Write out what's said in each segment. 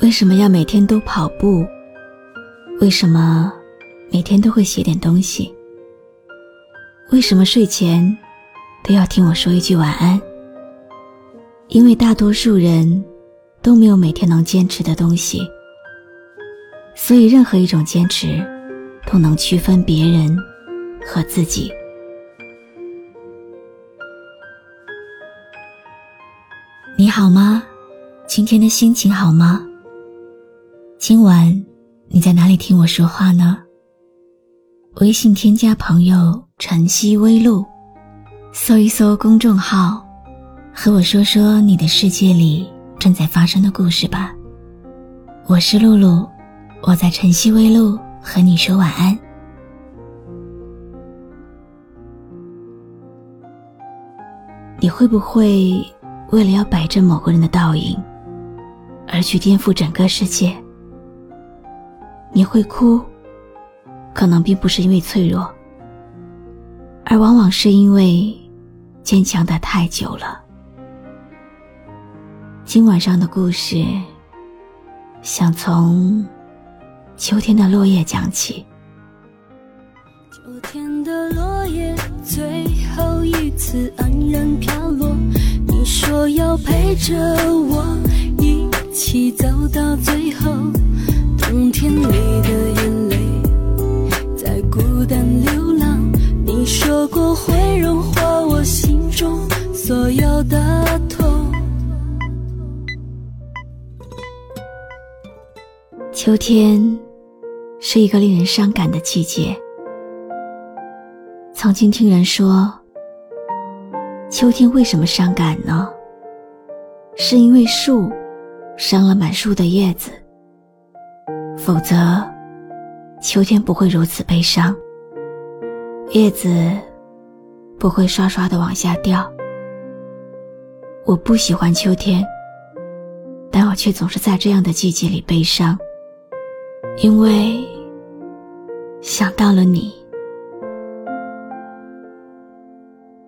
为什么要每天都跑步？为什么每天都会写点东西？为什么睡前都要听我说一句晚安？因为大多数人都没有每天能坚持的东西，所以任何一种坚持都能区分别人和自己。你好吗？今天的心情好吗？今晚你在哪里听我说话呢？微信添加朋友“晨曦微露”，搜一搜公众号，和我说说你的世界里正在发生的故事吧。我是露露，我在晨曦微露和你说晚安。你会不会为了要摆正某个人的倒影，而去颠覆整个世界？你会哭，可能并不是因为脆弱，而往往是因为坚强的太久了。今晚上的故事，想从秋天的落叶讲起。秋天的落叶最后一次安然飘落，你说要陪着我一起走到最后。冬天里的眼泪在孤单流浪，你说过会融化我心中所有的痛。秋天是一个令人伤感的季节。曾经听人说，秋天为什么伤感呢？是因为树伤了满树的叶子。否则，秋天不会如此悲伤，叶子不会刷刷的往下掉。我不喜欢秋天，但我却总是在这样的季节里悲伤，因为想到了你。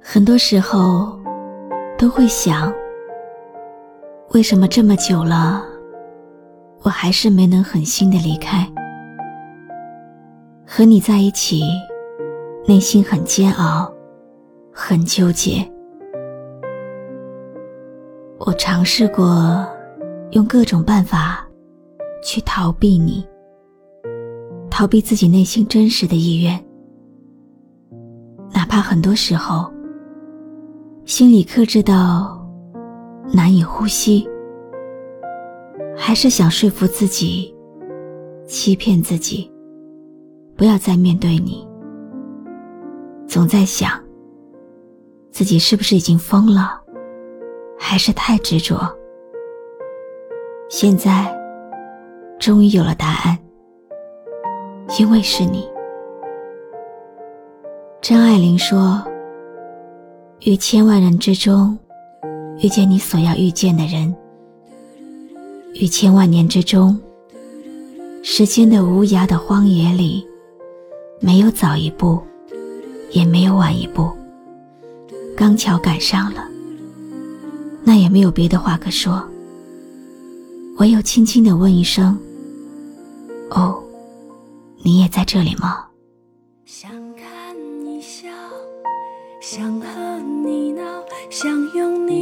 很多时候都会想，为什么这么久了？我还是没能狠心的离开，和你在一起，内心很煎熬，很纠结。我尝试过用各种办法去逃避你，逃避自己内心真实的意愿，哪怕很多时候心里克制到难以呼吸。还是想说服自己，欺骗自己，不要再面对你。总在想，自己是不是已经疯了，还是太执着？现在，终于有了答案，因为是你。张爱玲说：“于千万人之中，遇见你所要遇见的人。”于千万年之中，时间的无涯的荒野里，没有早一步，也没有晚一步，刚巧赶上了。那也没有别的话可说，唯有轻轻的问一声：“哦，你也在这里吗？”想看你笑，想和你闹，想拥你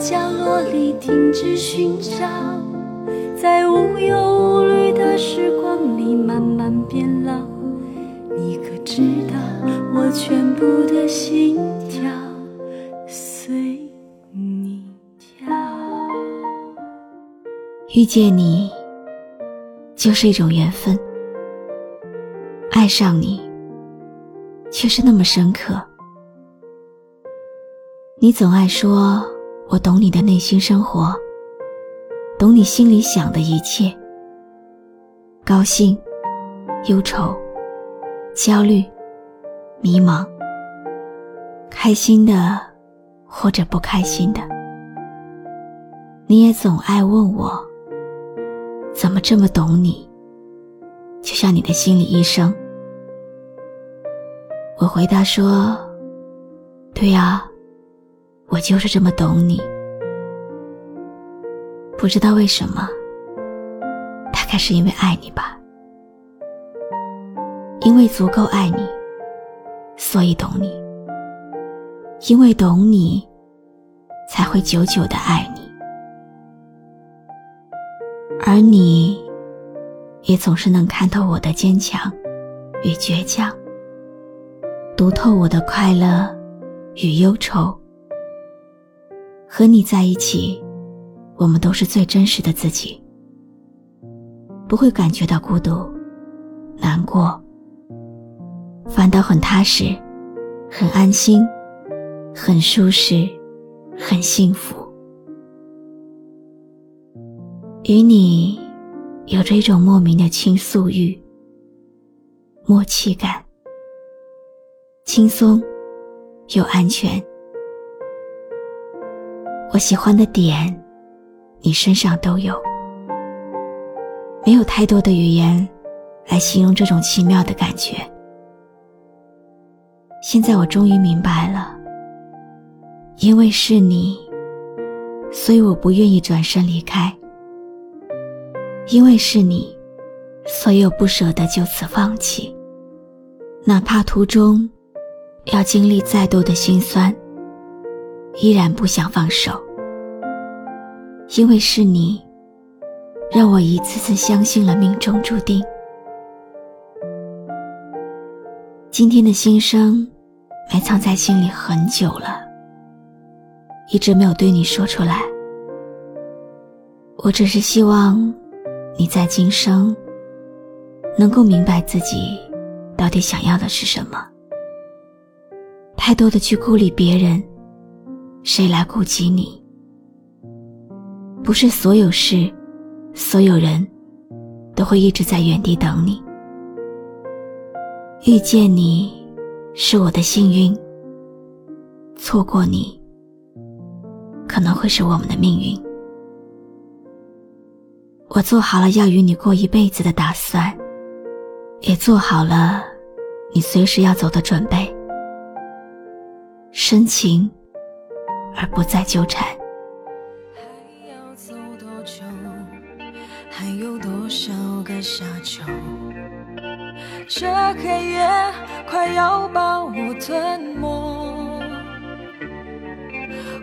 角落里停止寻找，在无忧无虑的时光里慢慢变老。你可知道，我全部的心跳随你跳。遇见你，就是一种缘分。爱上你，却是那么深刻。你总爱说我懂你的内心生活，懂你心里想的一切，高兴、忧愁、焦虑、迷茫、开心的或者不开心的。你也总爱问我，怎么这么懂你？就像你的心理医生。我回答说：“对呀，我就是这么懂你。不知道为什么，大概是因为爱你吧。因为足够爱你，所以懂你。因为懂你，才会久久的爱你。而你，也总是能看透我的坚强与倔强。”读透我的快乐与忧愁，和你在一起，我们都是最真实的自己，不会感觉到孤独、难过，反倒很踏实、很安心、很舒适、很幸福。与你有着一种莫名的倾诉欲、默契感。轻松又安全，我喜欢的点，你身上都有。没有太多的语言来形容这种奇妙的感觉。现在我终于明白了，因为是你，所以我不愿意转身离开；因为是你，所以我不舍得就此放弃，哪怕途中。要经历再多的心酸，依然不想放手，因为是你，让我一次次相信了命中注定。今天的心声，埋藏在心里很久了，一直没有对你说出来。我只是希望，你在今生，能够明白自己到底想要的是什么。太多的去顾虑别人，谁来顾及你？不是所有事、所有人都会一直在原地等你。遇见你是我的幸运，错过你可能会是我们的命运。我做好了要与你过一辈子的打算，也做好了你随时要走的准备。深情，而不再纠缠。还要走多久？还有多少个沙丘？这黑夜快要把我吞没，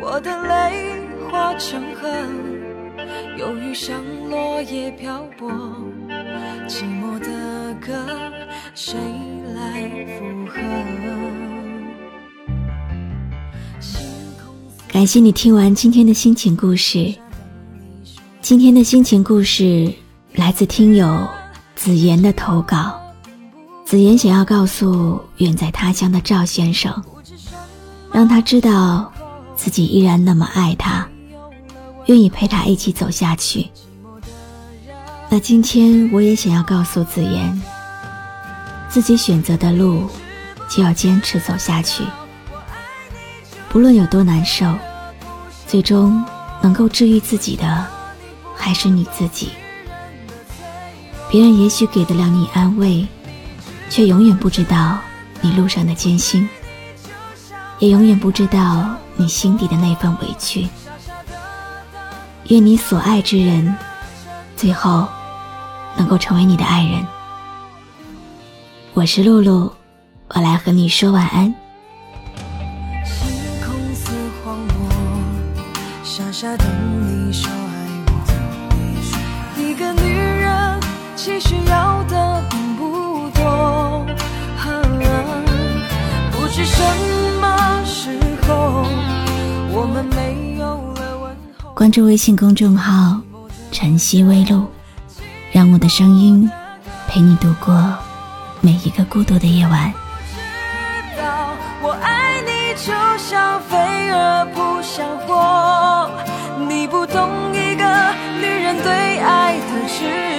我的泪化成河，忧郁像落叶漂泊，寂寞的歌，谁来附和？感谢你听完今天的心情故事。今天的心情故事来自听友子言的投稿。子言想要告诉远在他乡的赵先生，让他知道自己依然那么爱他，愿意陪他一起走下去。那今天我也想要告诉子言，自己选择的路就要坚持走下去，不论有多难受。最终能够治愈自己的，还是你自己。别人也许给得了你安慰，却永远不知道你路上的艰辛，也永远不知道你心底的那份委屈。愿你所爱之人，最后能够成为你的爱人。我是露露，我来和你说晚安。傻傻等你说爱我。一个女人其实要的并不多，不知什么时候我们没有了问候。关注微信公众号“晨曦微露”，让我的声音陪你度过每一个孤独的夜晚。知道我爱你就像飞蛾扑向火，懂一个女人对爱的执